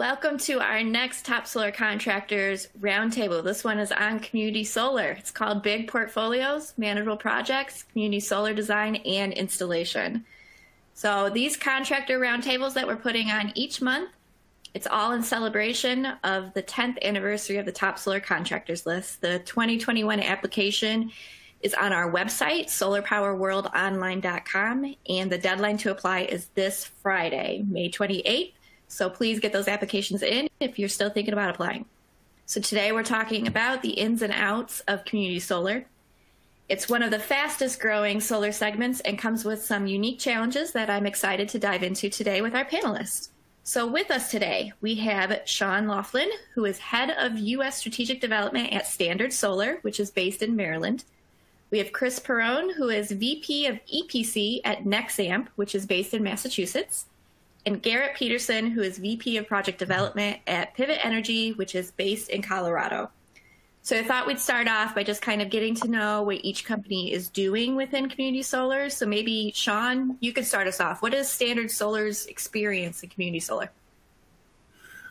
Welcome to our next Top Solar Contractors Roundtable. This one is on community solar. It's called Big Portfolios, Manageable Projects, Community Solar Design and Installation. So these contractor roundtables that we're putting on each month, it's all in celebration of the 10th anniversary of the Top Solar Contractors List. The 2021 application is on our website, solarpowerworldonline.com, and the deadline to apply is this Friday, May 28th. So please get those applications in if you're still thinking about applying. So today we're talking about the ins and outs of community solar. It's one of the fastest growing solar segments and comes with some unique challenges that I'm excited to dive into today with our panelists. So with us today, we have Sean Laughlin, who is head of U.S. Strategic Development at Standard Solar, which is based in Maryland. We have Chris Perrone, who is VP of EPC at Nexamp, which is based in Massachusetts and Garrett Peterson, who is VP of Project Development at Pivot Energy, which is based in Colorado. So I thought we'd start off by just kind of getting to know what each company is doing within community solar. So maybe Sean, you could start us off. What is Standard Solar's experience in community solar?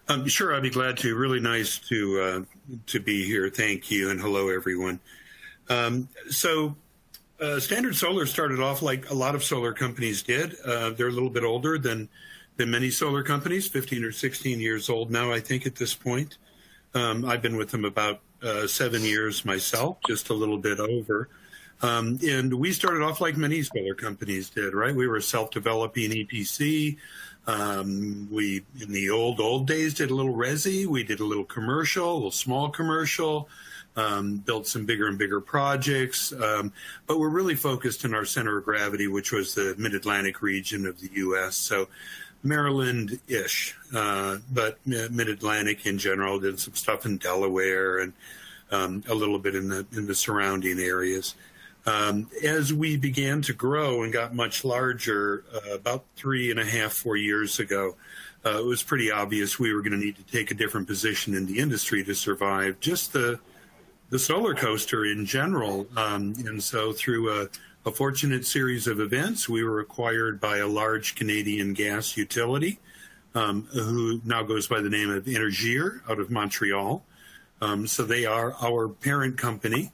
Um, sure, I'd be glad to. Really nice to uh, to be here. Thank you, and hello everyone. Um, so uh, Standard Solar started off like a lot of solar companies did. Uh, they're a little bit older than than many solar companies, 15 or 16 years old now, I think, at this point. Um, I've been with them about uh, seven years myself, just a little bit over. Um, and we started off like many solar companies did, right? We were self-developing EPC. Um, we, in the old, old days, did a little resi. We did a little commercial, a little small commercial, um, built some bigger and bigger projects. Um, but we're really focused in our center of gravity, which was the mid-Atlantic region of the U.S. So Maryland-ish, uh, but Mid-Atlantic in general. Did some stuff in Delaware and um, a little bit in the in the surrounding areas. Um, as we began to grow and got much larger, uh, about three and a half, four years ago, uh, it was pretty obvious we were going to need to take a different position in the industry to survive just the the solar coaster in general. Um, and so through a a fortunate series of events. We were acquired by a large Canadian gas utility um, who now goes by the name of Énergir out of Montreal. Um, so they are our parent company.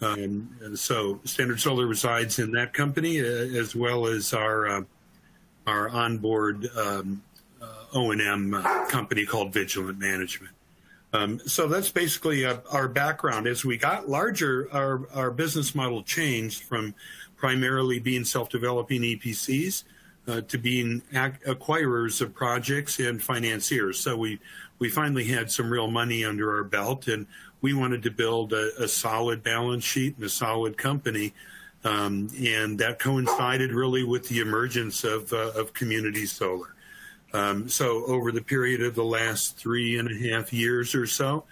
Um, so Standard Solar resides in that company uh, as well as our uh, our onboard um, uh, O&M company called Vigilant Management. Um, so that's basically uh, our background. As we got larger, our, our business model changed from primarily being self-developing EPCs uh, to being acquirers of projects and financiers. So we we finally had some real money under our belt, and we wanted to build a, a solid balance sheet and a solid company. Um, and that coincided really with the emergence of, uh, of community solar. Um, so over the period of the last three and a half years or so,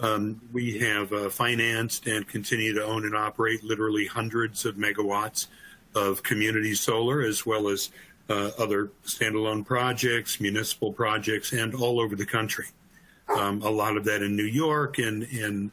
um, we have uh, financed and continue to own and operate literally hundreds of megawatts of community solar, as well as uh, other standalone projects, municipal projects, and all over the country. Um, a lot of that in New York and, and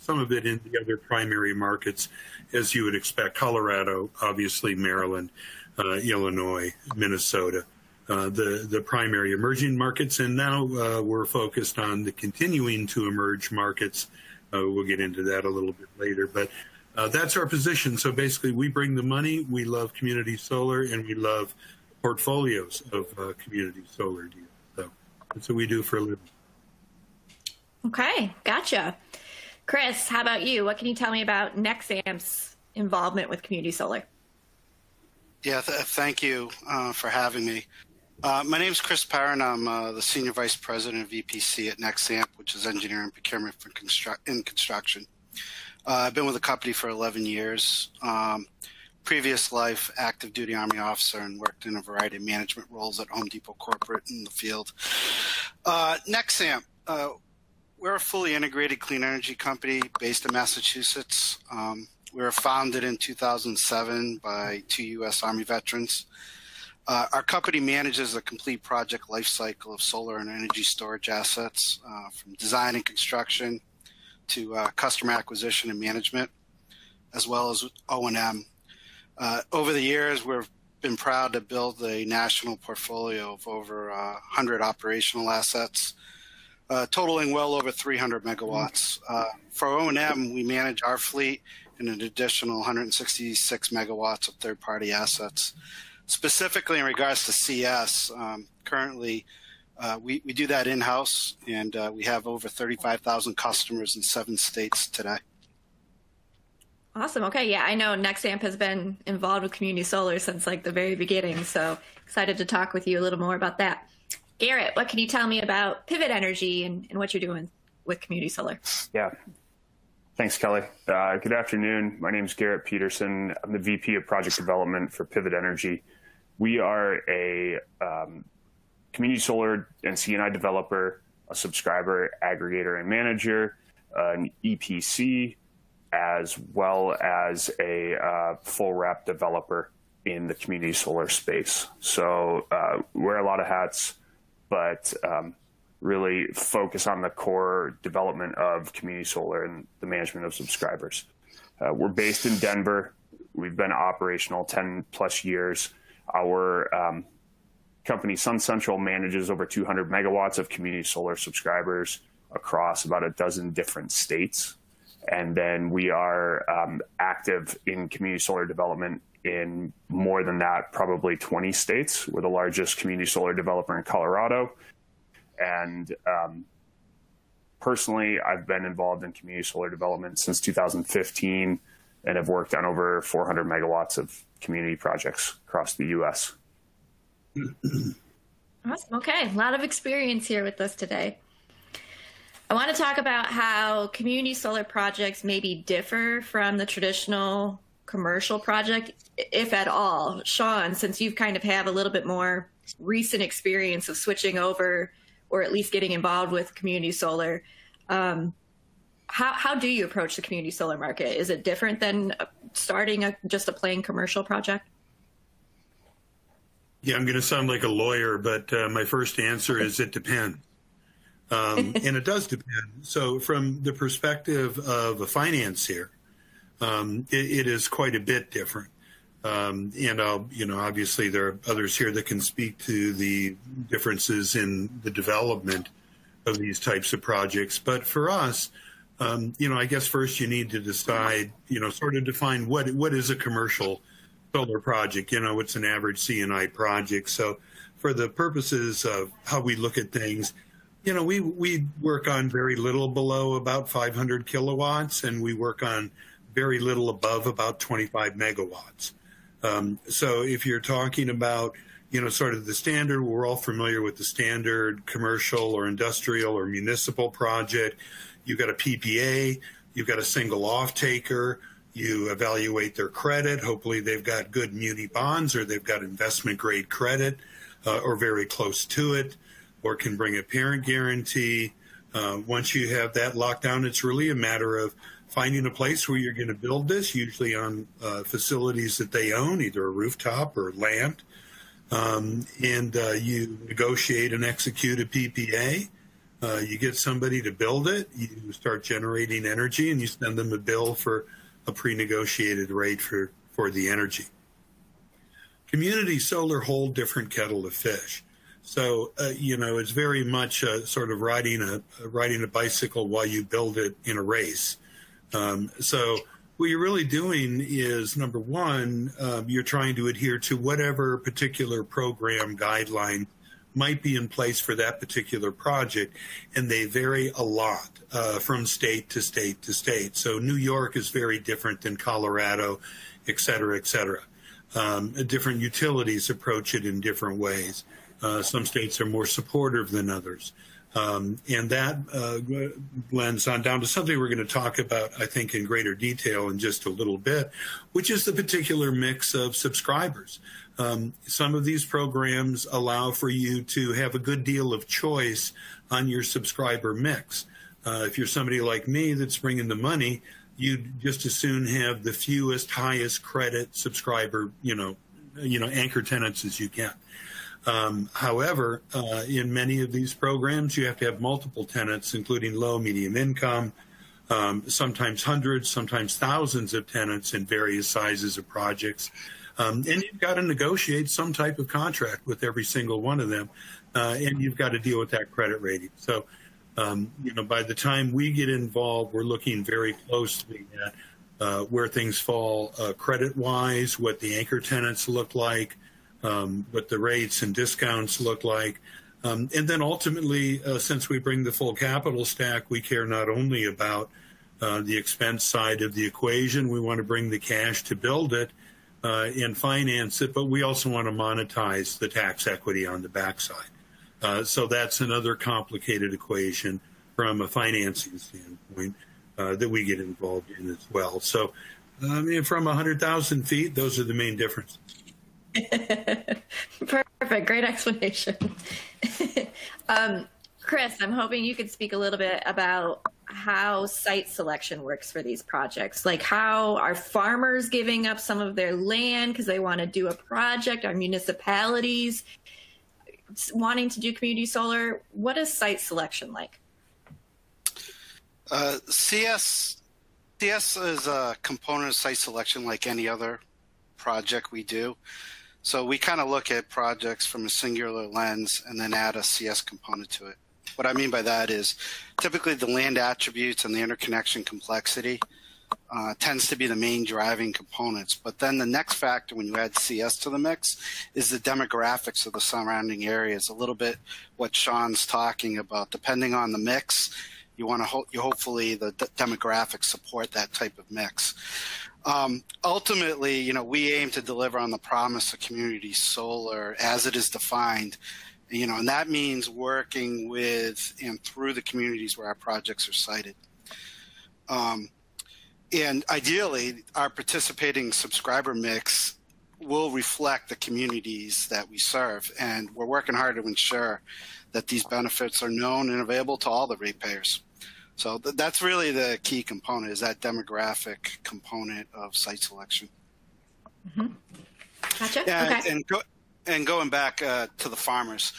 some of it in the other primary markets, as you would expect Colorado, obviously, Maryland, uh, Illinois, Minnesota. Uh, the the primary emerging markets, and now uh, we're focused on the continuing to emerge markets. Uh, we'll get into that a little bit later, but uh, that's our position. So basically, we bring the money. We love community solar, and we love portfolios of uh, community solar deals. So that's what we do for a living. Okay, gotcha. Chris, how about you? What can you tell me about Nexamp's involvement with community solar? Yeah, th- thank you uh, for having me. Uh, my name is Chris Perrone. I'm uh, the Senior Vice President of EPC at Nexamp, which is engineering procurement for in construction. Uh, I've been with the company for 11 years. Um, previous life, active duty Army officer, and worked in a variety of management roles at Home Depot corporate in the field. Uh, Nexamp, uh, we're a fully integrated clean energy company based in Massachusetts. Um, we were founded in 2007 by two U.S. Army veterans. Uh, our company manages a complete project lifecycle of solar and energy storage assets, uh, from design and construction to uh, customer acquisition and management, as well as O&M. Uh, over the years, we've been proud to build a national portfolio of over uh, 100 operational assets, uh, totaling well over 300 megawatts. Uh, for O&M, we manage our fleet and an additional 166 megawatts of third-party assets. Specifically in regards to CS, um, currently uh, we, we do that in-house, and uh, we have over 35,000 customers in seven states today. Awesome. Okay. Yeah, I know Nexamp has been involved with community solar since like the very beginning. So excited to talk with you a little more about that. Garrett, what can you tell me about Pivot Energy and, and what you're doing with community solar? Yeah. Thanks, Kelly. Uh, good afternoon. My name is Garrett Peterson. I'm the VP of Project Development for Pivot Energy. We are a um, community solar and C&I developer, a subscriber aggregator and manager, an EPC, as well as a uh, full wrap developer in the community solar space. So uh, wear a lot of hats, but um, really focus on the core development of community solar and the management of subscribers. Uh, we're based in Denver. We've been operational 10 plus years. Our um, company, Sun Central, manages over 200 megawatts of community solar subscribers across about a dozen different states. And then we are um, active in community solar development in more than that, probably 20 states. We're the largest community solar developer in Colorado. And um, personally, I've been involved in community solar development since 2015 and have worked on over 400 megawatts of community projects across the US. Awesome. Okay. A lot of experience here with us today. I want to talk about how community solar projects maybe differ from the traditional commercial project, if at all. Sean, since you've kind of have a little bit more recent experience of switching over or at least getting involved with community solar, um, how, how do you approach the community solar market? Is it different than starting a, just a plain commercial project? Yeah, I'm going to sound like a lawyer, but uh, my first answer is it depends. Um, and it does depend. So, from the perspective of a financier, um, it, it is quite a bit different. Um, and I'll, you know, obviously there are others here that can speak to the differences in the development of these types of projects. But for us, um, you know, I guess first you need to decide, you know, sort of define what what is a commercial solar project. You know, it's an average C&I project. So, for the purposes of how we look at things, you know, we we work on very little below about 500 kilowatts, and we work on very little above about 25 megawatts. Um, so if you're talking about, you know, sort of the standard, we're all familiar with the standard commercial or industrial or municipal project. You've got a PPA, you've got a single off taker, you evaluate their credit. Hopefully they've got good muni bonds or they've got investment grade credit uh, or very close to it or can bring a parent guarantee. Uh, once you have that locked down, it's really a matter of finding a place where you're going to build this, usually on uh, facilities that they own, either a rooftop or land. Um, and uh, you negotiate and execute a PPA. Uh, you get somebody to build it. You start generating energy, and you send them a bill for a pre-negotiated rate for for the energy. Community solar hold different kettle of fish. So uh, you know, it's very much uh, sort of riding a riding a bicycle while you build it in a race. Um, so what you're really doing is number one, um, you're trying to adhere to whatever particular program guideline might be in place for that particular project, and they vary a lot uh, from state to state to state. So New York is very different than Colorado, et cetera, et cetera. Um, different utilities approach it in different ways. Uh, some states are more supportive than others. Um, and that uh, blends on down to something we're going to talk about, I think, in greater detail in just a little bit, which is the particular mix of subscribers. Um, some of these programs allow for you to have a good deal of choice on your subscriber mix. Uh, if you're somebody like me that's bringing the money, you'd just as soon have the fewest, highest credit subscriber, you know, you know, anchor tenants as you can. Um, however, uh, in many of these programs, you have to have multiple tenants, including low, medium income, um, sometimes hundreds, sometimes thousands of tenants in various sizes of projects. Um, and you've got to negotiate some type of contract with every single one of them, uh, and you've got to deal with that credit rating. So, um, you know, by the time we get involved, we're looking very closely at uh, where things fall uh, credit wise, what the anchor tenants look like, um, what the rates and discounts look like. Um, and then ultimately, uh, since we bring the full capital stack, we care not only about uh, the expense side of the equation, we want to bring the cash to build it uh, and finance it, but we also want to monetize the tax equity on the backside. Uh, so that's another complicated equation from a financing standpoint uh, that we get involved in as well. So, I mean, from 100,000 feet, those are the main differences. Perfect. Great explanation. um, Chris, I'm hoping you could speak a little bit about how site selection works for these projects. Like, how are farmers giving up some of their land because they want to do a project? Are municipalities wanting to do community solar? What is site selection like? Uh, CS CS is a component of site selection like any other project we do. So we kind of look at projects from a singular lens and then add a CS component to it. What I mean by that is typically the land attributes and the interconnection complexity uh, tends to be the main driving components. But then the next factor when you add CS to the mix is the demographics of the surrounding areas. A little bit what Sean's talking about. Depending on the mix, you want to ho- you hopefully the d- demographics support that type of mix. Um, ultimately, you know, we aim to deliver on the promise of community solar as it is defined, you know, and that means working with and through the communities where our projects are sited. Um, and ideally, our participating subscriber mix will reflect the communities that we serve, and we're working hard to ensure that these benefits are known and available to all the ratepayers. So th- that's really the key component is that demographic component of site selection. Mm-hmm. Gotcha. And, okay. and, go, and going back uh, to the farmers,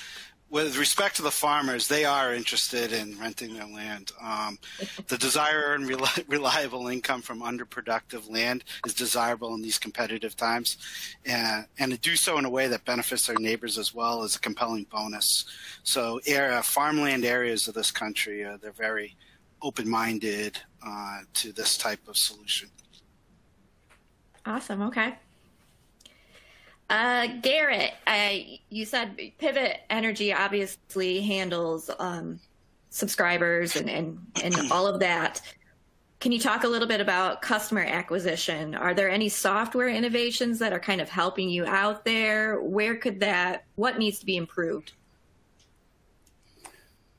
with respect to the farmers, they are interested in renting their land. Um, the desire and reliable income from underproductive land is desirable in these competitive times, and, and to do so in a way that benefits their neighbors as well is a compelling bonus. So, area, farmland areas of this country, uh, they're very open-minded uh, to this type of solution. Awesome. Okay. Uh, Garrett, I, you said Pivot Energy obviously handles um, subscribers and, and, and all of that. Can you talk a little bit about customer acquisition? Are there any software innovations that are kind of helping you out there? Where could that, what needs to be improved?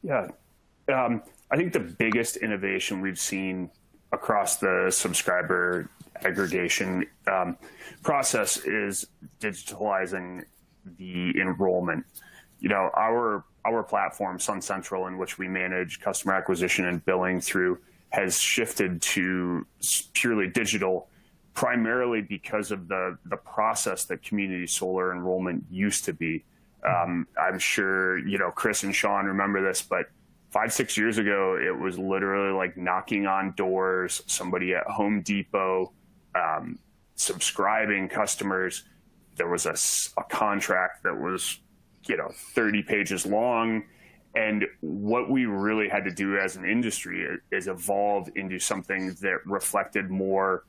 Yeah. Um, I think the biggest innovation we've seen across the subscriber aggregation um, process is digitalizing the enrollment. You know, our our platform, Sun Central, in which we manage customer acquisition and billing through, has shifted to purely digital, primarily because of the the process that community solar enrollment used to be. Um, I'm sure you know Chris and Sean remember this, but five, six years ago, it was literally like knocking on doors, somebody at Home Depot, um, subscribing customers. There was a, a contract that was, you know, 30 pages long. And what we really had to do as an industry is evolve into something that reflected more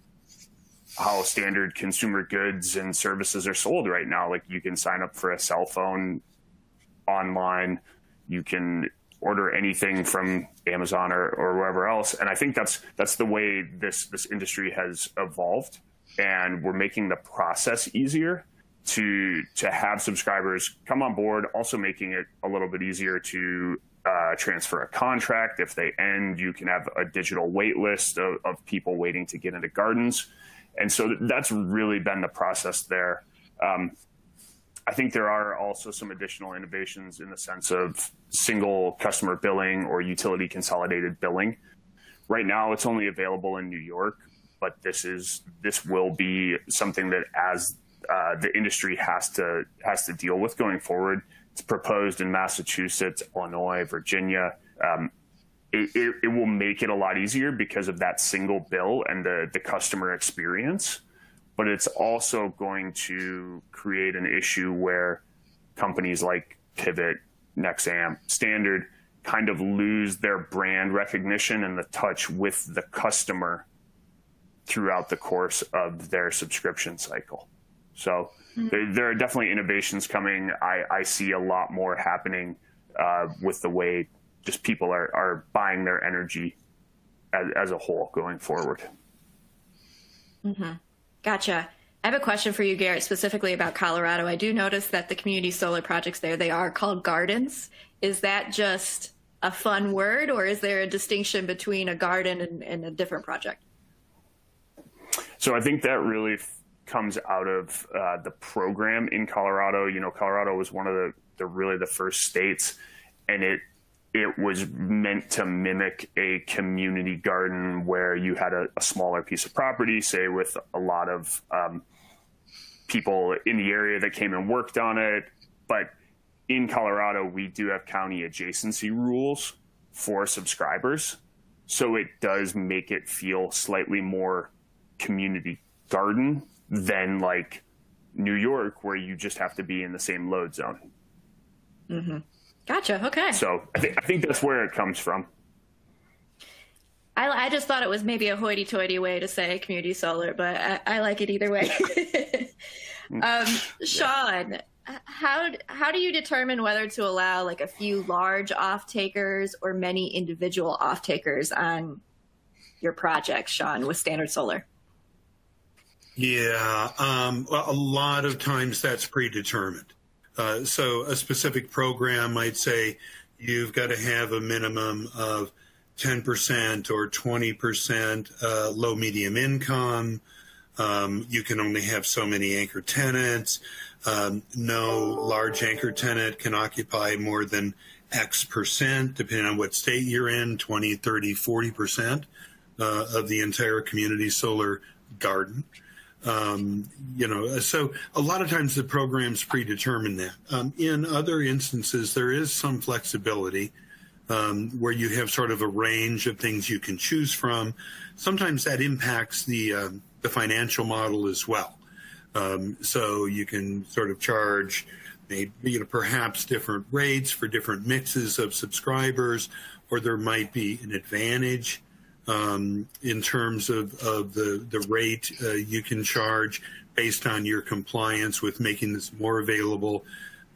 how standard consumer goods and services are sold right now. Like you can sign up for a cell phone online, you can order anything from Amazon or, or wherever else. And I think that's that's the way this this industry has evolved, and we're making the process easier to to have subscribers come on board. Also making it a little bit easier to uh, transfer a contract. If they end, you can have a digital wait list of, of people waiting to get into gardens. And so that's really been the process there. Um, I think there are also some additional innovations in the sense of single customer billing or utility consolidated billing. Right now, it's only available in New York, but this is this will be something that as uh, the industry has to has to deal with going forward. It's proposed in Massachusetts, Illinois, Virginia. Um, it, it, it, will make it a lot easier because of that single bill and the, the customer experience but it's also going to create an issue where companies like Pivot, Nexamp, Standard kind of lose their brand recognition and the touch with the customer throughout the course of their subscription cycle. So mm-hmm. there, there, are definitely innovations coming. I, I see a lot more happening uh, with the way just people are, are buying their energy as, as a whole going forward. Mm-hmm. Gotcha. I have a question for you, Garrett, specifically about Colorado. I do notice that the community solar projects there, they are called gardens. Is that just a fun word, or is there a distinction between a garden and, and a different project? So I think that really f- comes out of uh, the program in Colorado. You know, Colorado was one of the, the really the first states, and it it was meant to mimic a community garden where you had a, a smaller piece of property, say with a lot of um, people in the area that came and worked on it. But in Colorado, we do have county adjacency rules for subscribers. So it does make it feel slightly more community garden than like New York, where you just have to be in the same load zone. Mm-hmm. Gotcha. Okay. So I think I think that's where it comes from. I, I just thought it was maybe a hoity-toity way to say community solar, but I, I like it either way. um, Sean, how how do you determine whether to allow like a few large off takers or many individual off takers on your project, Sean, with Standard Solar? Yeah, um, a lot of times that's predetermined. Uh, so a specific program might say you've got to have a minimum of 10% or 20% uh, low medium income. Um, you can only have so many anchor tenants. Um, no large anchor tenant can occupy more than X percent, depending on what state you're in 20, 30, 40% uh, of the entire community solar garden. Um, you know, so a lot of times the programs predetermine that. Um, in other instances, there is some flexibility um, where you have sort of a range of things you can choose from. Sometimes that impacts the uh, the financial model as well. Um, so you can sort of charge maybe you know perhaps different rates for different mixes of subscribers, or there might be an advantage um, in terms of, of the, the rate uh, you can charge based on your compliance with making this more available,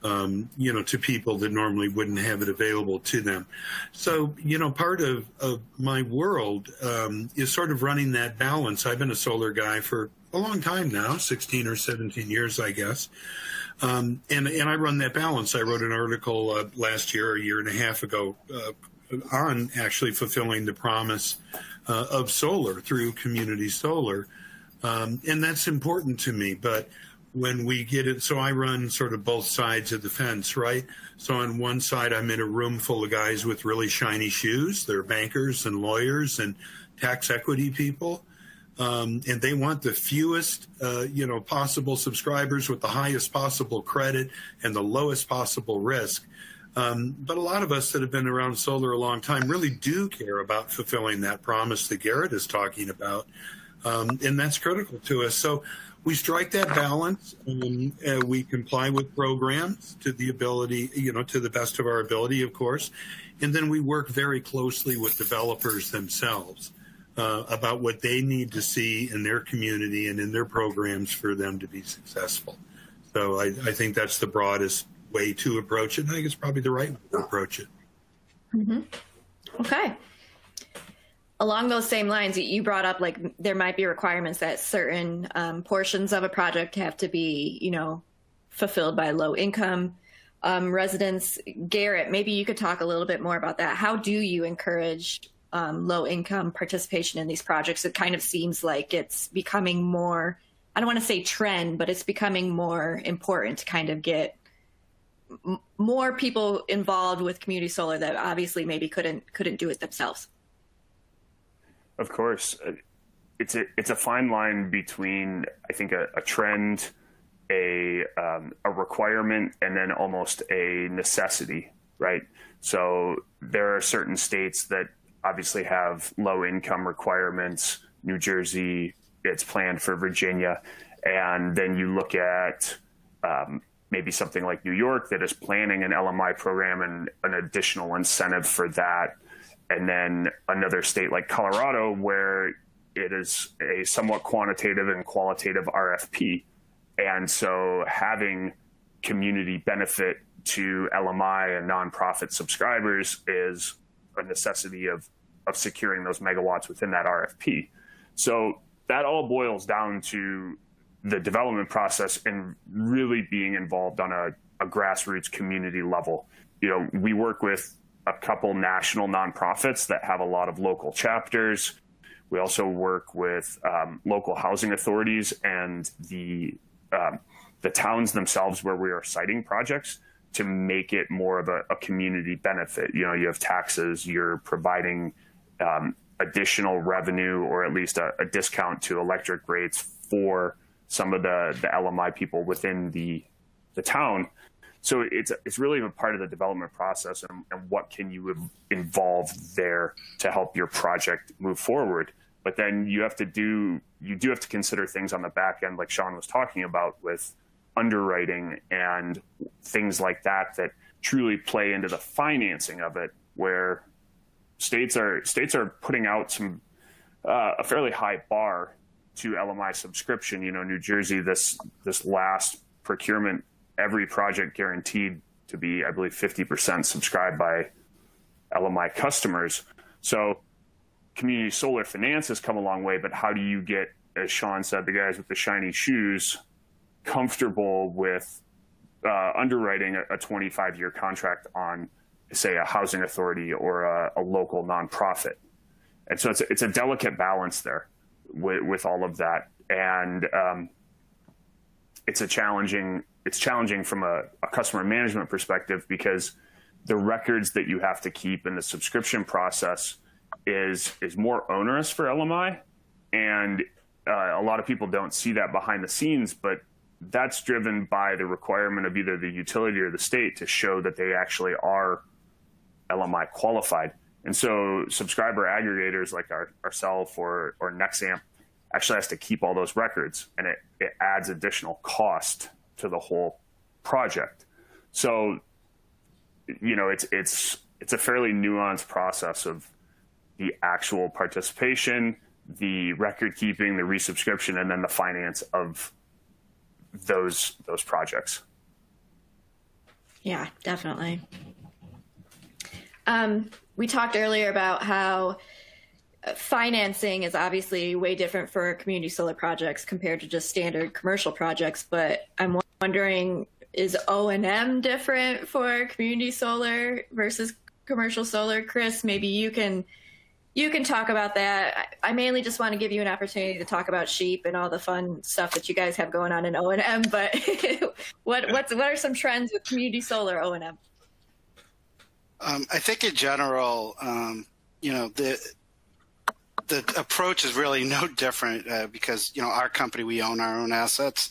um, you know, to people that normally wouldn't have it available to them. So, you know, part of, of my world um, is sort of running that balance. I've been a solar guy for a long time now, 16 or 17 years, I guess. Um, and, and I run that balance. I wrote an article uh, last year, a year and a half ago, uh, on actually fulfilling the promise uh, of solar through community solar. Um, and that's important to me. But when we get it, so I run sort of both sides of the fence, right? So on one side, I'm in a room full of guys with really shiny shoes. They're bankers and lawyers and tax equity people. Um, and they want the fewest, uh, you know, possible subscribers with the highest possible credit and the lowest possible risk. Um, but a lot of us that have been around solar a long time really do care about fulfilling that promise that Garrett is talking about. Um, and that's critical to us. So we strike that balance and uh, we comply with programs to the ability, you know, to the best of our ability, of course. And then we work very closely with developers themselves uh, about what they need to see in their community and in their programs for them to be successful. So I, I think that's the broadest way to approach it. I think it's probably the right way to approach it. Mm-hmm. Okay. Along those same lines, you brought up like there might be requirements that certain um, portions of a project have to be, you know, fulfilled by low income um, residents. Garrett, maybe you could talk a little bit more about that. How do you encourage um, low income participation in these projects? It kind of seems like it's becoming more, I don't want to say trend, but it's becoming more important to kind of get more people involved with community solar that obviously maybe couldn't couldn't do it themselves. Of course, uh, it's a it's a fine line between I think a, a trend, a um, a requirement, and then almost a necessity, right? So there are certain states that obviously have low income requirements. New Jersey, it's planned for Virginia, And then you look at um, maybe something like New York that is planning an LMI program and an additional incentive for that. And then another state like Colorado, where it is a somewhat quantitative and qualitative RFP. And so having community benefit to LMI and nonprofit subscribers is a necessity of, of securing those megawatts within that RFP. So that all boils down to the development process and really being involved on a, a grassroots community level. You know, we work with a couple national nonprofits that have a lot of local chapters. We also work with um, local housing authorities and the um, the towns themselves where we are siting projects to make it more of a, a community benefit. You know, you have taxes, you're providing um, additional revenue or at least a, a, discount to electric rates for some of the, the LMI people within the the town. So it's it's really a part of the development process and, and what can you involve there to help your project move forward. But then you have to do you do have to consider things on the back end, like Sean was talking about with underwriting and things like that that truly play into the financing of it, where states are states are putting out some uh, a fairly high bar to LMI subscription. You know, New Jersey this this last procurement, every project guaranteed to be, I believe, fifty percent subscribed by LMI customers. So, community solar finance has come a long way, but how do you get, as Sean said, the guys with the shiny shoes comfortable with uh, underwriting a, a 25 year contract on, say, a housing authority or a, a local nonprofit? And so it's a, it's a delicate balance there with, with all of that. And um, it's a challenging it's challenging from a, a, customer management perspective because the records that you have to keep in the subscription process is is more onerous for LMI, and uh, a lot of people don't see that behind the scenes, but that's driven by the requirement of either the utility or the state to show that they actually are LMI qualified. And so subscriber aggregators like our, ourselves or, or Nexamp actually has to keep all those records and it, it adds additional cost to the whole project. So, you know, it's, it's, it's a fairly nuanced process of the actual participation, the record keeping, the resubscription, and then the finance of those, those projects. Yeah, definitely. Um, we talked earlier about how uh, financing is obviously way different for community solar projects compared to just standard commercial projects. But I'm wondering, is O and M different for community solar versus commercial solar? Chris, maybe you can you can talk about that. I mainly just want to give you an opportunity to talk about sheep and all the fun stuff that you guys have going on in O and M. But what what's what are some trends with community solar O and M? Um, I think in general, um, you know, the the approach is really no different uh, because you know our company we own our own assets.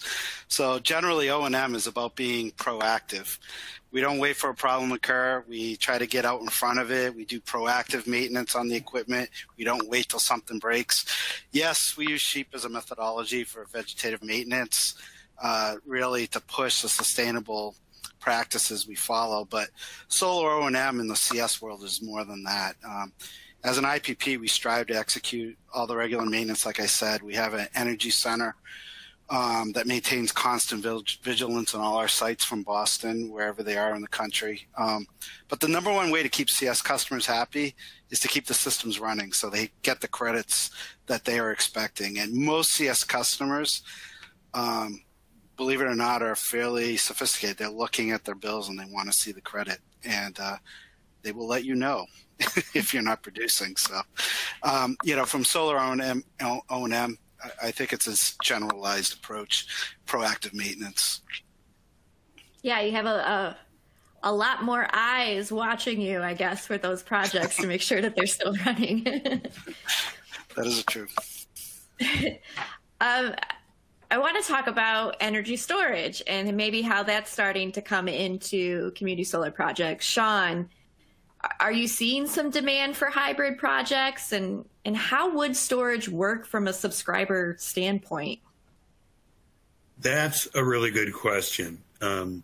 So generally, O and M is about being proactive. We don't wait for a problem to occur. We try to get out in front of it. We do proactive maintenance on the equipment. We don't wait till something breaks. Yes, we use sheep as a methodology for vegetative maintenance, uh, really to push the sustainable practices we follow. But solar O and M in the CS world is more than that. Um, as an IPP, we strive to execute all the regular maintenance. Like I said, we have an energy center um, that maintains constant vigilance on all our sites from Boston, wherever they are in the country. Um, but the number one way to keep CS customers happy is to keep the systems running so they get the credits that they are expecting. And most CS customers, um, believe it or not, are fairly sophisticated. They're looking at their bills and they want to see the credit. And uh, they will let you know if you're not producing. So, um, you know, from solar O&M, O&M, I think it's a generalized approach, proactive maintenance. Yeah, you have a, a, a lot more eyes watching you, I guess, for those projects to make sure that they're still running. that is true. um, I want to talk about energy storage and maybe how that's starting to come into community solar projects. Sean, are you seeing some demand for hybrid projects and and how would storage work from a subscriber standpoint That's a really good question. Um,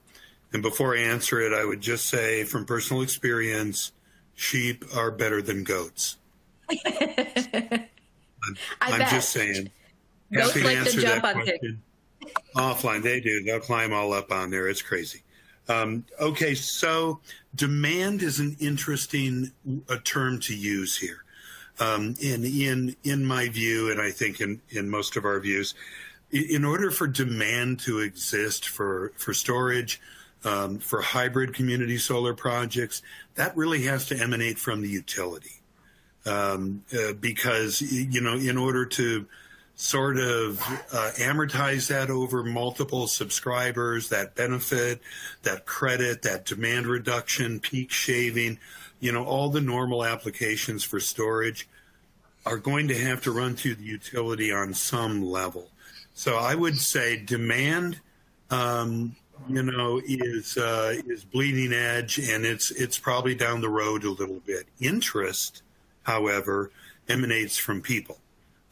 and before I answer it, I would just say from personal experience, sheep are better than goats. I'm, I'm just saying. Happy like to, jump on question. Offline, they do. They'll climb all up on there. It's crazy. Um, okay, so demand is an interesting uh, term to use here. Um, in in in my view, and I think in in most of our views, in order for demand to exist for for storage, um, for hybrid community solar projects, that really has to emanate from the utility, um, uh, because you know in order to sort of uh, amortize that over multiple subscribers, that benefit, that credit, that demand reduction, peak shaving, you know, all the normal applications for storage are going to have to run through the utility on some level. So I would say demand, um, you know, is uh, is bleeding edge, and it's it's probably down the road a little bit. Interest, however, emanates from people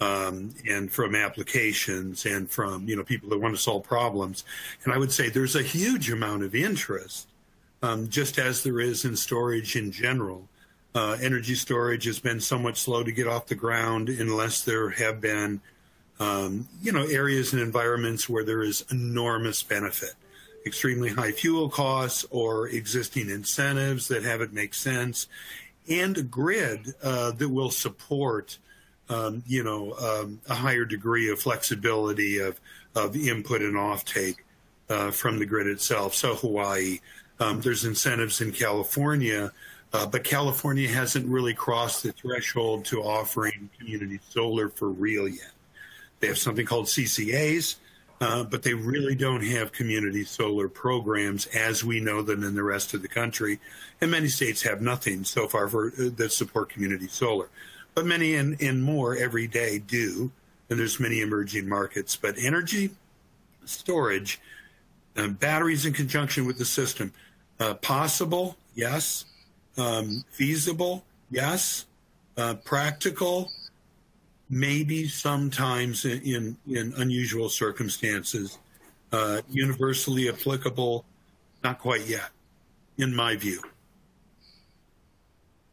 um, and from applications and from you know people that want to solve problems. And I would say there's a huge amount of interest, um, just as there is in storage in general. Uh, energy storage has been somewhat slow to get off the ground unless there have been um, you know areas and environments where there is enormous benefit extremely high fuel costs or existing incentives that have it make sense and a grid uh, that will support um, you know, um, a higher degree of flexibility of, of input and offtake uh, from the grid itself. So Hawaii, um, there's incentives in California, uh, but California hasn't really crossed the threshold to offering community solar for real yet. They have something called CCAs, uh, but they really don't have community solar programs as we know them in the rest of the country. And many states have nothing so far for, uh, that support community solar but many and, more every day do. And there's many emerging markets. But energy storage, uh, batteries in conjunction with the system, uh, possible, yes. Um, feasible, yes. Uh, practical, maybe sometimes in, in unusual circumstances. Uh, universally applicable, not quite yet, in my view.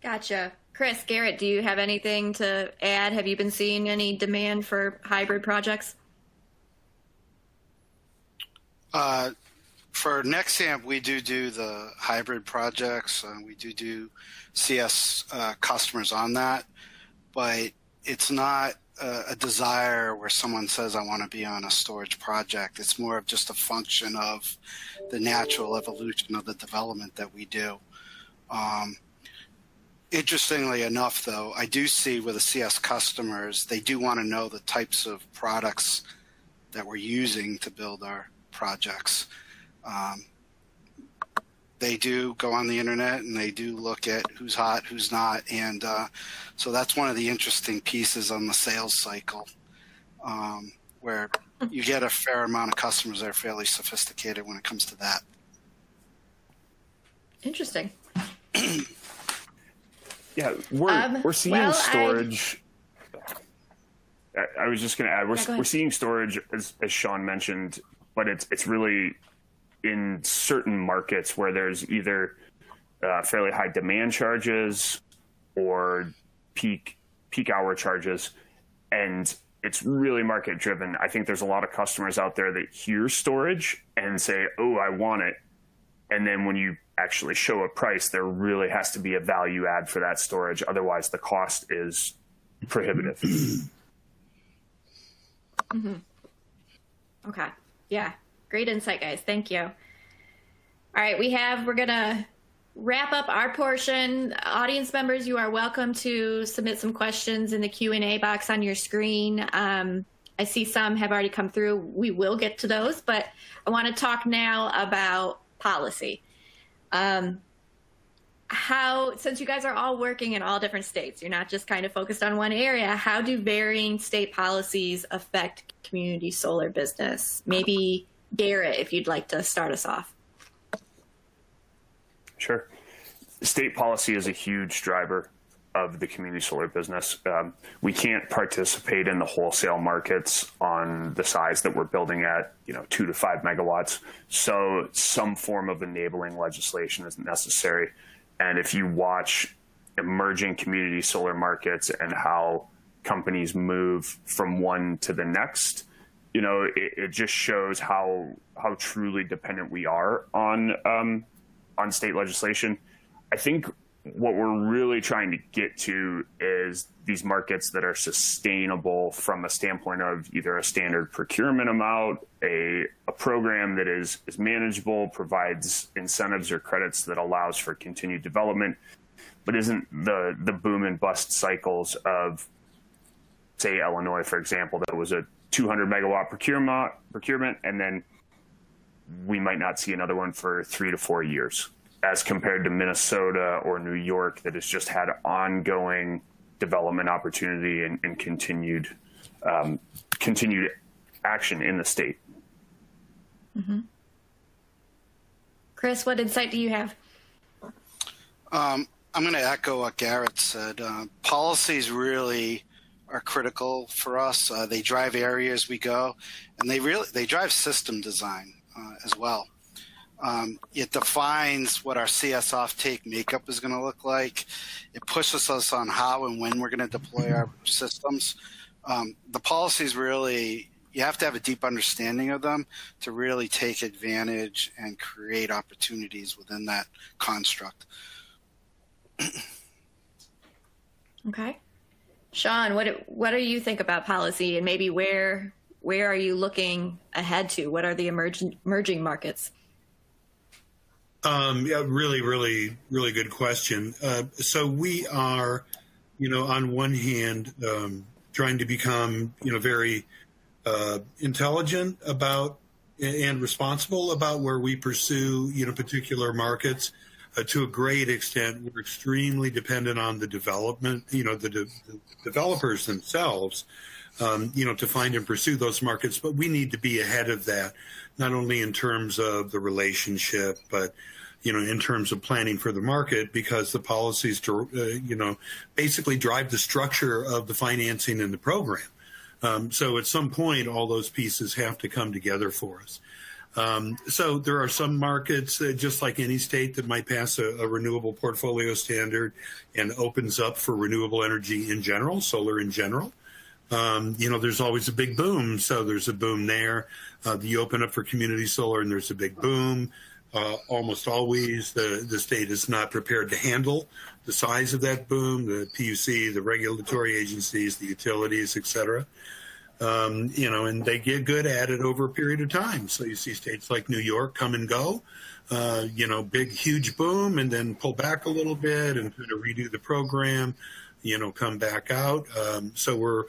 Gotcha. Chris, Garrett, do you have anything to add? Have you been seeing any demand for hybrid projects? Uh, for Nexamp, we do do the hybrid projects. Uh, we do do CS uh, customers on that, but it's not a, a, desire where someone says, I want to be on a storage project. It's more of just a function of the natural evolution of the development that we do. Um, Interestingly enough, though, I do see with the CS customers, they do want to know the types of products that we're using to build our projects. Um, they do go on the internet and they do look at who's hot, who's not, and uh, so that's one of the interesting pieces on the sales cycle, um, where you get a fair amount of customers that are fairly sophisticated when it comes to that. Interesting. Yeah, we're um, we're seeing well, storage. I, I, was just going to add, we're yeah, we're seeing storage as as Sean mentioned, but it's it's really in certain markets where there's either uh, fairly high demand charges or peak peak hour charges, and it's really market driven. I think there's a lot of customers out there that hear storage and say, "Oh, I want it," and then when you actually show a price, there really has to be a value add for that storage. Otherwise, the cost is prohibitive. Mm-hmm. Okay. Yeah. Great insight, guys. Thank you. All right. We have, we're going to wrap up our portion. Audience members, you are welcome to submit some questions in the Q&A box on your screen. Um, I see some have already come through. We will get to those, but I want to talk now about policy. Um, how, since you guys are all working in all different states, you're not just kind of focused on one area, how do varying state policies affect community solar business? Maybe Garrett, if you'd like to start us off. Sure. State policy is a huge driver of the community solar business. Um, we can't participate in the wholesale markets on the size that we're building at, you know, two to five megawatts. So some form of enabling legislation is necessary. And if you watch emerging community solar markets and how companies move from one to the next, you know, it, it just shows how how truly dependent we are on um, on state legislation. I think what we're really trying to get to is these markets that are sustainable from a standpoint of either a standard procurement amount, a, a program that is, is manageable, provides incentives or credits that allows for continued development, but isn't the, the boom and bust cycles of, say, Illinois, for example, that was a 200 megawatt procurement, procurement and then we might not see another one for three to four years as compared to Minnesota or New York that has just had ongoing development opportunity and, and continued um, continued action in the state. Mm-hmm. Chris, what insight do you have? Um, I'm going to echo what Garrett said. Uh, policies really are critical for us. Uh, they drive areas we go, and they really they drive system design uh, as well. Um, it defines what our CS offtake makeup is going to look like. It pushes us on how and when we're going to deploy our systems. Um, the policies really, you have to have a deep understanding of them to really take advantage and create opportunities within that construct. okay. Sean, what what do you think about policy and maybe where where are you looking ahead to? What are the emerging emerging markets? Um, yeah, really, really, really good question. Uh, so we are, you know, on one hand, um, trying to become, you know, very uh, intelligent about and responsible about where we pursue, you know, particular markets. Uh, to a great extent, we're extremely dependent on the development, you know, the, de- the developers themselves, um, you know, to find and pursue those markets. But we need to be ahead of that not only in terms of the relationship, but you know, in terms of planning for the market, because the policies to, uh, you know, basically drive the structure of the financing in the program. Um, so at some point, all those pieces have to come together for us. Um, so there are some markets, uh, just like any state, that might pass a, a, renewable portfolio standard and opens up for renewable energy in general, solar in general. Um, you know, there's always a big boom. So there's a boom there. Uh, you open up for community solar and there's a big boom. Uh, almost always the, the state is not prepared to handle the size of that boom, the PUC, the regulatory agencies, the utilities, et cetera. Um, you know, and they get good at it over a period of time. So you see states like New York come and go, uh, you know, big, huge boom, and then pull back a little bit and kind of redo the program, you know, come back out. Um, so we're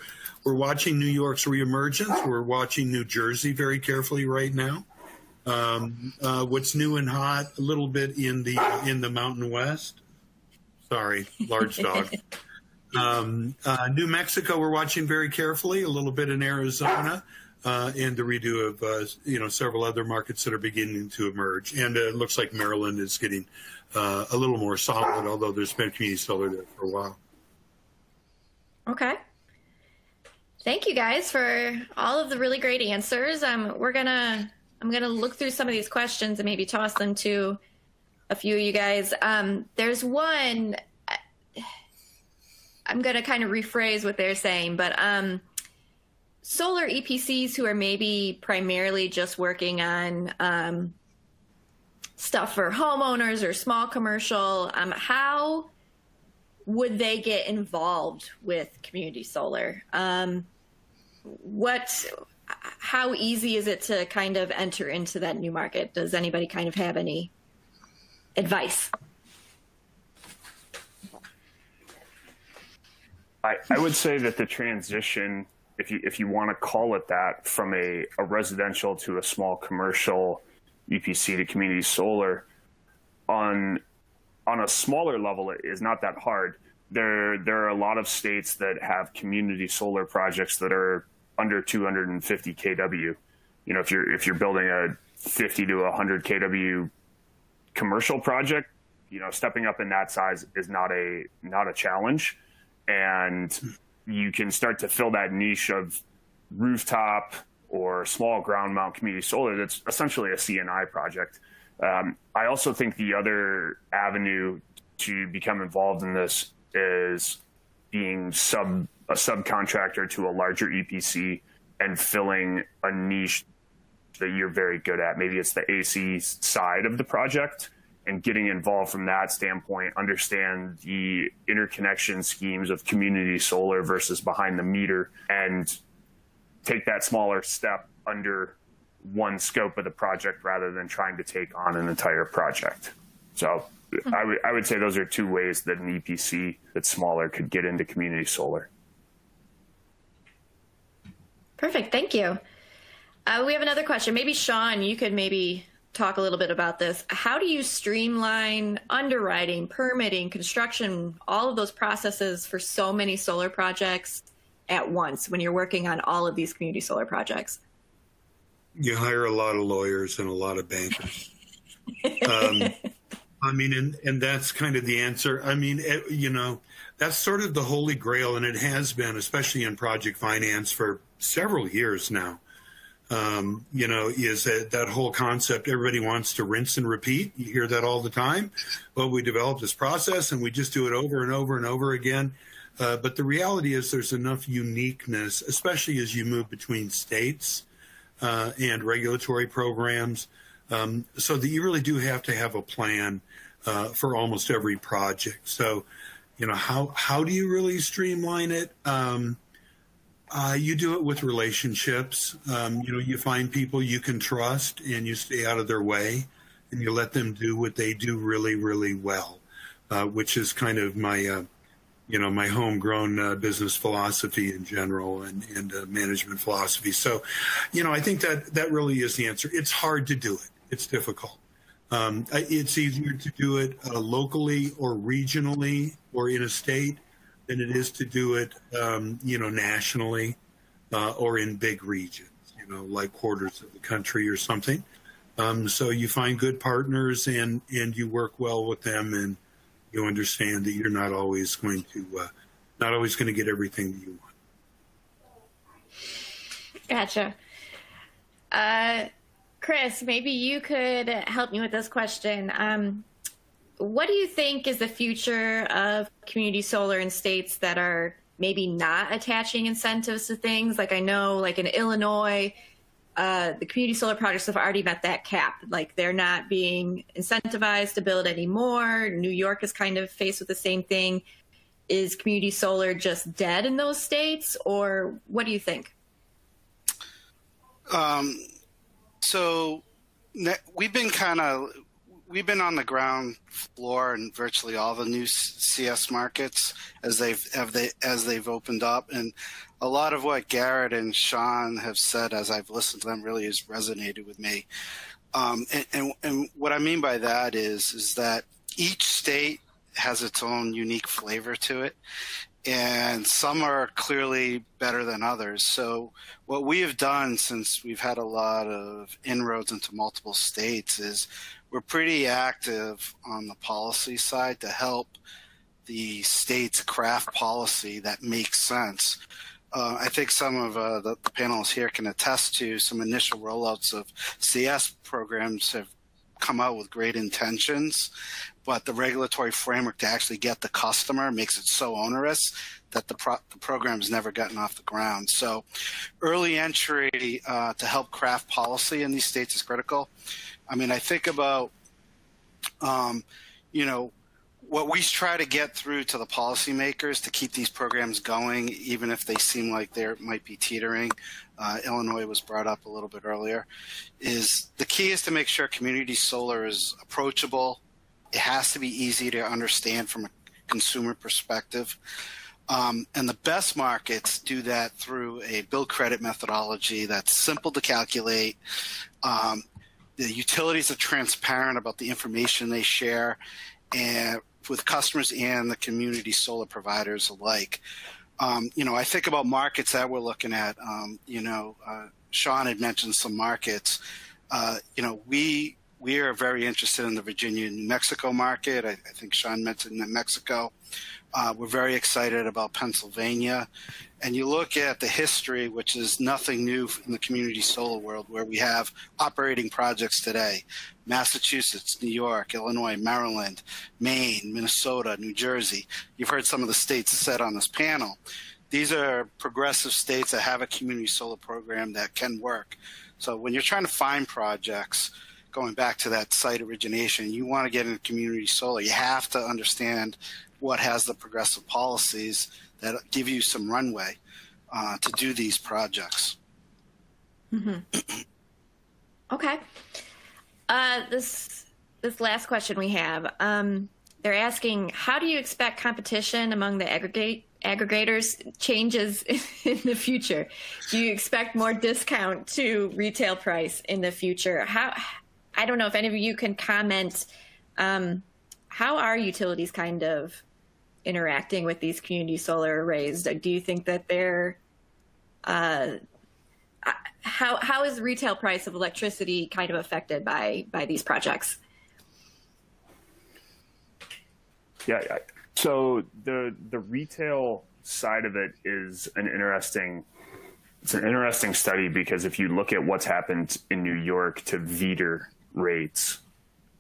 we're watching New York's reemergence. We're watching New Jersey very carefully right now. Um, uh, what's new and hot? A little bit in the in the Mountain West. Sorry, large dog. um, uh, New Mexico, we're watching very carefully. A little bit in Arizona, uh, and the redo of uh, you know several other markets that are beginning to emerge. And it looks like Maryland is getting uh, a little more solid, although there's been community solar there for a while. Okay. Thank you guys for all of the really great answers. Um, we're gonna I'm gonna look through some of these questions and maybe toss them to a few of you guys. Um, there's one. I'm gonna kind of rephrase what they're saying, but um, solar EPCs who are maybe primarily just working on um, stuff for homeowners or small commercial, um, how would they get involved with community solar? Um, what how easy is it to kind of enter into that new market? Does anybody kind of have any advice? I, I would say that the transition, if you if you want to call it that, from a, a residential to a small commercial EPC to community solar, on on a smaller level, it is not that hard. There there are a lot of states that have community solar projects that are under 250 kW. You know, if you're if you're building a 50 to 100 kW commercial project, you know, stepping up in that size is not a not a challenge, and you can start to fill that niche of rooftop or small ground mount community solar. That's essentially a C&I project. Um, I also think the other avenue to become involved in this is being sub a subcontractor to a larger EPC and filling a niche that you're very good at. Maybe it's the AC side of the project and getting involved from that standpoint, understand the interconnection schemes of community solar versus behind the meter, and take that smaller step under one scope of the project rather than trying to take on an entire project. So mm-hmm. I, w- I would say those are two ways that an EPC that's smaller could get into community solar. Perfect. Thank you. Uh, we have another question. Maybe Sean, you could maybe talk a little bit about this. How do you streamline underwriting, permitting, construction, all of those processes for so many solar projects at once when you're working on all of these community solar projects? You hire a lot of lawyers and a lot of bankers. um, I mean, and, and that's kind of the answer. I mean, it, you know, that's sort of the holy grail, and it has been, especially in project finance, for several years now um, you know, is that, that whole concept everybody wants to rinse and repeat. You hear that all the time. Well, we develop this process and we just do it over and over and over again. Uh, but the reality is there's enough uniqueness, especially as you move between states uh, and regulatory programs, um, so that you really do have to have a plan uh, for almost every project. So, you know, how, how do you really streamline it? Um, uh, you do it with relationships. Um, you know, you find people you can trust and you stay out of their way and you let them do what they do really, really well, uh, which is kind of my, uh, you know, my homegrown uh, business philosophy in general and, and uh, management philosophy. So, you know, I think that that really is the answer. It's hard to do it. It's difficult. Um, it's easier to do it uh, locally or regionally or in a state than it is to do it, um, you know, nationally uh, or in big regions, you know, like quarters of the country or something. Um, so you find good partners and and you work well with them, and you understand that you're not always going to uh, not always going to get everything that you want. Gotcha. Uh, Chris, maybe you could help me with this question. Um, what do you think is the future of community solar in states that are maybe not attaching incentives to things? Like I know, like in Illinois, uh, the community solar projects have already met that cap. Like they're not being incentivized to build anymore. New York is kind of faced with the same thing. Is community solar just dead in those states, or what do you think? Um, so we've been kind of we've been on the ground floor in virtually all the new CS markets as they've they, as they've opened up, and a lot of what Garrett and Sean have said as I've listened to them really has resonated with me. Um, and, and, and what I mean by that is is that each state has its own unique flavor to it, and some are clearly better than others. So, what we have done since we've had a lot of inroads into multiple states is we're pretty active on the policy side to help the states craft policy that makes sense. Uh, I think some of uh, the, the, panelists here can attest to some initial rollouts of CS programs have come out with great intentions, but the regulatory framework to actually get the customer makes it so onerous that the, pro- the program has never gotten off the ground. So, early entry uh, to help craft policy in these states is critical. I mean, I think about, um, you know, what we try to get through to the policymakers to keep these programs going, even if they seem like they might be teetering. Uh, Illinois was brought up a little bit earlier. Is the key is to make sure community solar is approachable. It has to be easy to understand from a consumer perspective. Um, and the best markets do that through a bill credit methodology that's simple to calculate, um, the utilities are transparent about the information they share and with customers and the community solar providers alike. Um, you know, I think about markets that we're looking at. Um, you know, uh, Sean had mentioned some markets. Uh, you know, we we are very interested in the Virginia New Mexico market. I, I think Sean mentioned New Mexico. Uh, we're very excited about Pennsylvania. And you look at the history, which is nothing new in the community solar world, where we have operating projects today Massachusetts, New York, Illinois, Maryland, Maine, Minnesota, New Jersey. You've heard some of the states said on this panel. These are progressive states that have a community solar program that can work. So when you're trying to find projects, going back to that site origination, you want to get into community solar, you have to understand what has the progressive policies that give you some runway uh, to do these projects. Mm-hmm. okay. Uh, this this last question we have, um, they're asking, how do you expect competition among the aggregate aggregators changes in the future? Do you expect more discount to retail price in the future? How I don't know if any of you can comment. Um, how are utilities kind of interacting with these community solar arrays? Do you think that they're uh, how how is retail price of electricity kind of affected by by these projects? Yeah, so the the retail side of it is an interesting it's an interesting study because if you look at what's happened in New York to VDER rates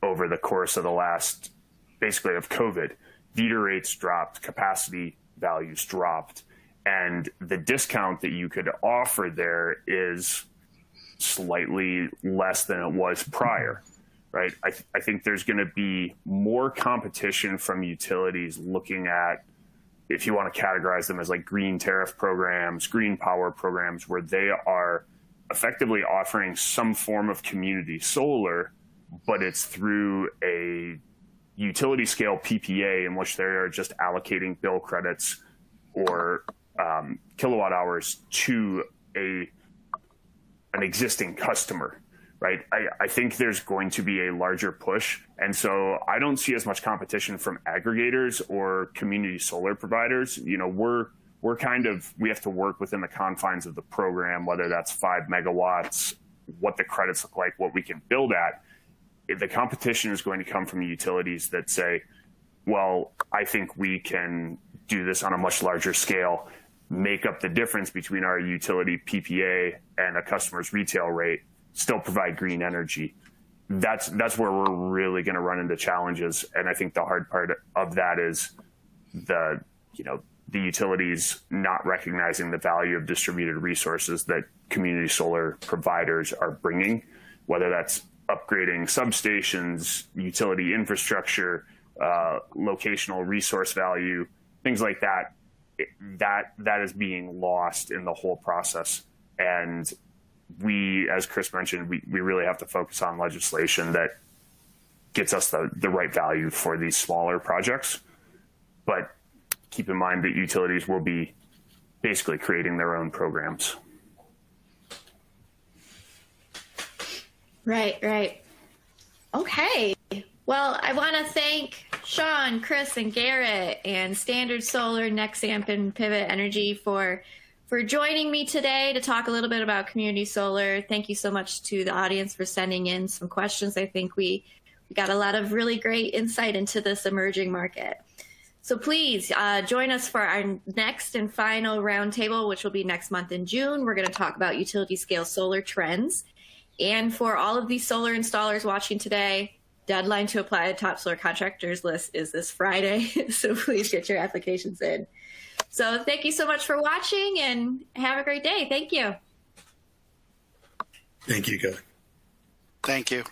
over the course of the last basically of COVID, VDER rates dropped, capacity values dropped, and the discount that you could offer there is slightly less than it was prior, right? I, th- I think there's going to be more competition from utilities looking at, if you want to categorize them as like green tariff programs, green power programs, where they are effectively offering some form of community solar, but it's through a utility scale PPA in which they are just allocating bill credits or um, kilowatt hours to a an existing customer, right? I, I think there's going to be a larger push, and so I don't see as much competition from aggregators or community solar providers. You know, we're we're kind of we have to work within the confines of the program, whether that's five megawatts, what the credits look like, what we can build at the competition is going to come from utilities that say, well, I think we can do this on a much larger scale, make up the difference between our utility PPA and a customer's retail rate, still provide green energy. That's that's where we're really going to run into challenges, and I think the hard part of that is the you know the utilities not recognizing the value of distributed resources that community solar providers are bringing, whether that's upgrading substations, utility infrastructure, uh, locational resource value, things like that. that that is being lost in the whole process, and we, as Chris mentioned, we, we really have to focus on legislation that gets us the, the right value for these smaller projects. But keep in mind that utilities will be basically creating their own programs. Right, right. Okay. Well, I want to thank Sean, Chris, and Garrett, and Standard Solar, Nexamp, and Pivot Energy for for joining me today to talk a little bit about community solar. Thank you so much to the audience for sending in some questions. I think we, we got a lot of really great insight into this emerging market. So please uh, join us for our next and final roundtable, which will be next month in June. We're going to talk about utility scale solar trends and for all of these solar installers watching today, deadline to apply the top solar contractors list is this Friday. so please get your applications in. So thank you so much for watching and have a great day. Thank you. Thank you, Kelly. Thank you.